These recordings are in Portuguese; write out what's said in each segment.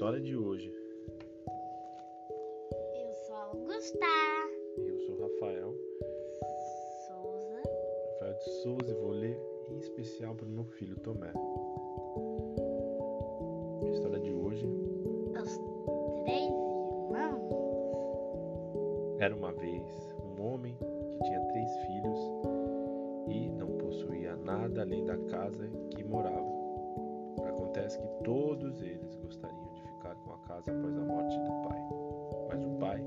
história de hoje. Eu sou Augusta eu sou Rafael, Souza. Rafael de Souza, e vou ler em especial para o meu filho Tomé. A história de hoje Os três irmãos. era uma vez um homem que tinha três filhos e não possuía nada além da casa que morava. Acontece que todos eles gostariam casa após a morte do pai, mas o pai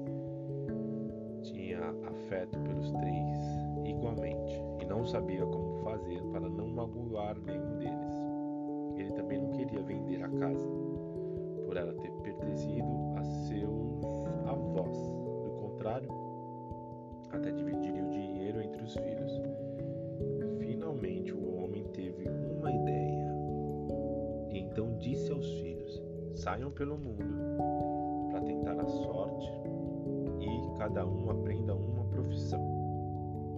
tinha afeto pelos três igualmente e não sabia como fazer para não magoar nenhum deles. Ele também não queria vender a casa por ela ter pertencido Saiam pelo mundo para tentar a sorte e cada um aprenda uma profissão.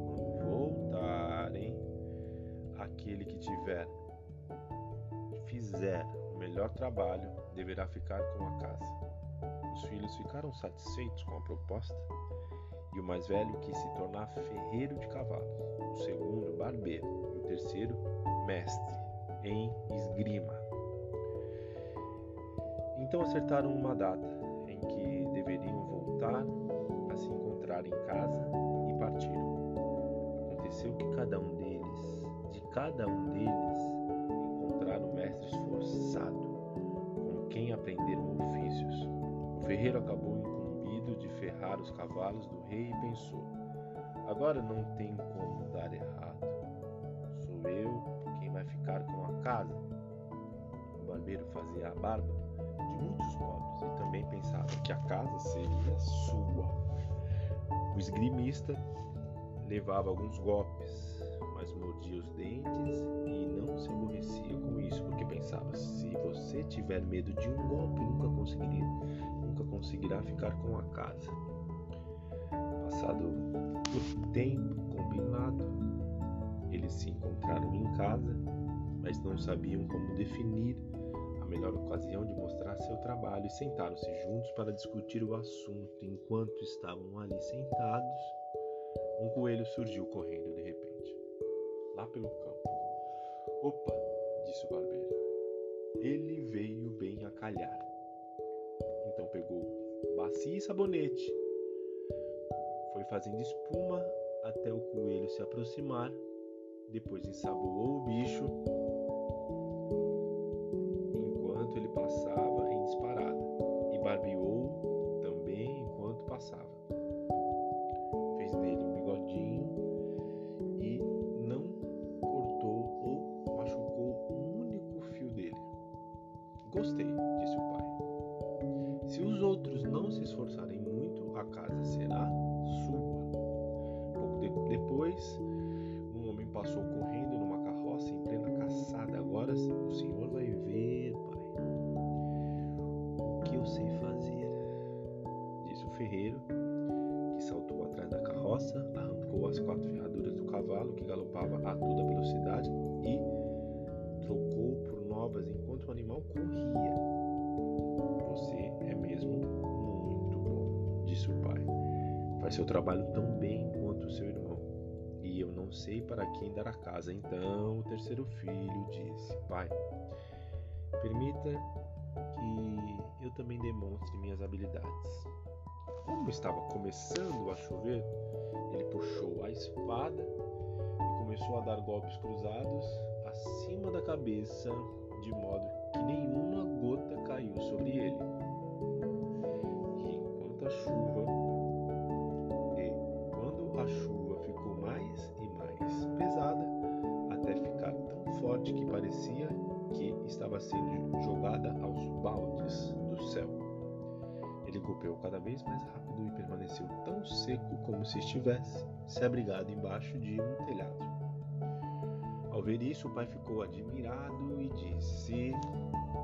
Quando voltarem, aquele que tiver fizer o melhor trabalho deverá ficar com a casa. Os filhos ficaram satisfeitos com a proposta e o mais velho quis se tornar ferreiro de cavalos, o segundo barbeiro e o terceiro mestre em esgrima. Então acertaram uma data em que deveriam voltar a se encontrar em casa e partiram. Aconteceu que cada um deles, de cada um deles, encontraram um mestre esforçado, com quem aprenderam ofícios. O ferreiro acabou incumbido de ferrar os cavalos do rei e pensou: agora não tem como dar errado. Sou eu quem vai ficar com a casa. O barbeiro fazia a barba de muitos pobres e também pensava que a casa seria sua. O esgrimista levava alguns golpes, mas mordia os dentes e não se aborrecia com isso, porque pensava: se você tiver medo de um golpe, nunca conseguiria, nunca conseguirá ficar com a casa. Passado o tempo combinado, eles se encontraram em casa, mas não sabiam como definir melhor ocasião de mostrar seu trabalho e sentaram-se juntos para discutir o assunto. Enquanto estavam ali sentados, um coelho surgiu correndo de repente, lá pelo campo. Opa, disse o barbeiro. Ele veio bem a calhar. Então pegou bacia e sabonete. Foi fazendo espuma até o coelho se aproximar. Depois ensaboou o bicho Gostei, disse o pai. Se os outros não se esforçarem muito, a casa será sua. Pouco de- depois, um homem passou correndo numa carroça em plena caçada. Agora o senhor vai ver, pai. O que eu sei fazer? Disse o ferreiro, que saltou atrás da carroça, arrancou as quatro ferraduras do cavalo que galopava a toda velocidade e enquanto o animal corria. Você é mesmo muito bom, disse o pai. Faz seu trabalho tão bem quanto seu irmão. E eu não sei para quem dar a casa. Então o terceiro filho disse: Pai, permita que eu também demonstre minhas habilidades. Como estava começando a chover, ele puxou a espada e começou a dar golpes cruzados acima da cabeça, de modo que nenhuma gota caiu sobre ele. E enquanto a chuva e quando a chuva ficou mais e mais pesada, até ficar tão forte que parecia que estava sendo jogada aos baldes do céu. Ele golpeou cada vez mais rápido e permaneceu tão seco como se estivesse se abrigado embaixo de um telhado. Ver isso, o pai ficou admirado e disse: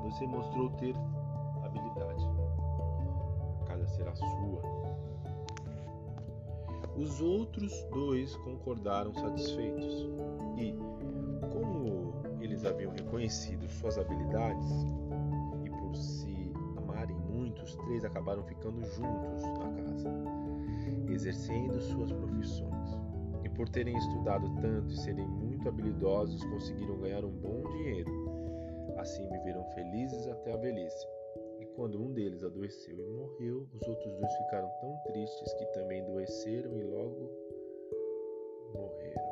Você mostrou ter habilidade. A casa será sua. Os outros dois concordaram satisfeitos e, como eles haviam reconhecido suas habilidades e por se amarem os três acabaram ficando juntos na casa, exercendo suas profissões. E por terem estudado tanto e serem muito habilidosos, conseguiram ganhar um bom dinheiro. Assim viveram felizes até a velhice. E quando um deles adoeceu e morreu, os outros dois ficaram tão tristes que também adoeceram e logo morreram.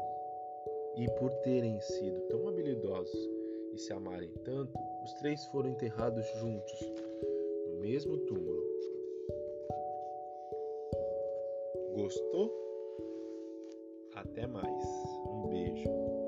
E por terem sido tão habilidosos e se amarem tanto, os três foram enterrados juntos, no mesmo túmulo. Gostou? Até mais. Um beijo.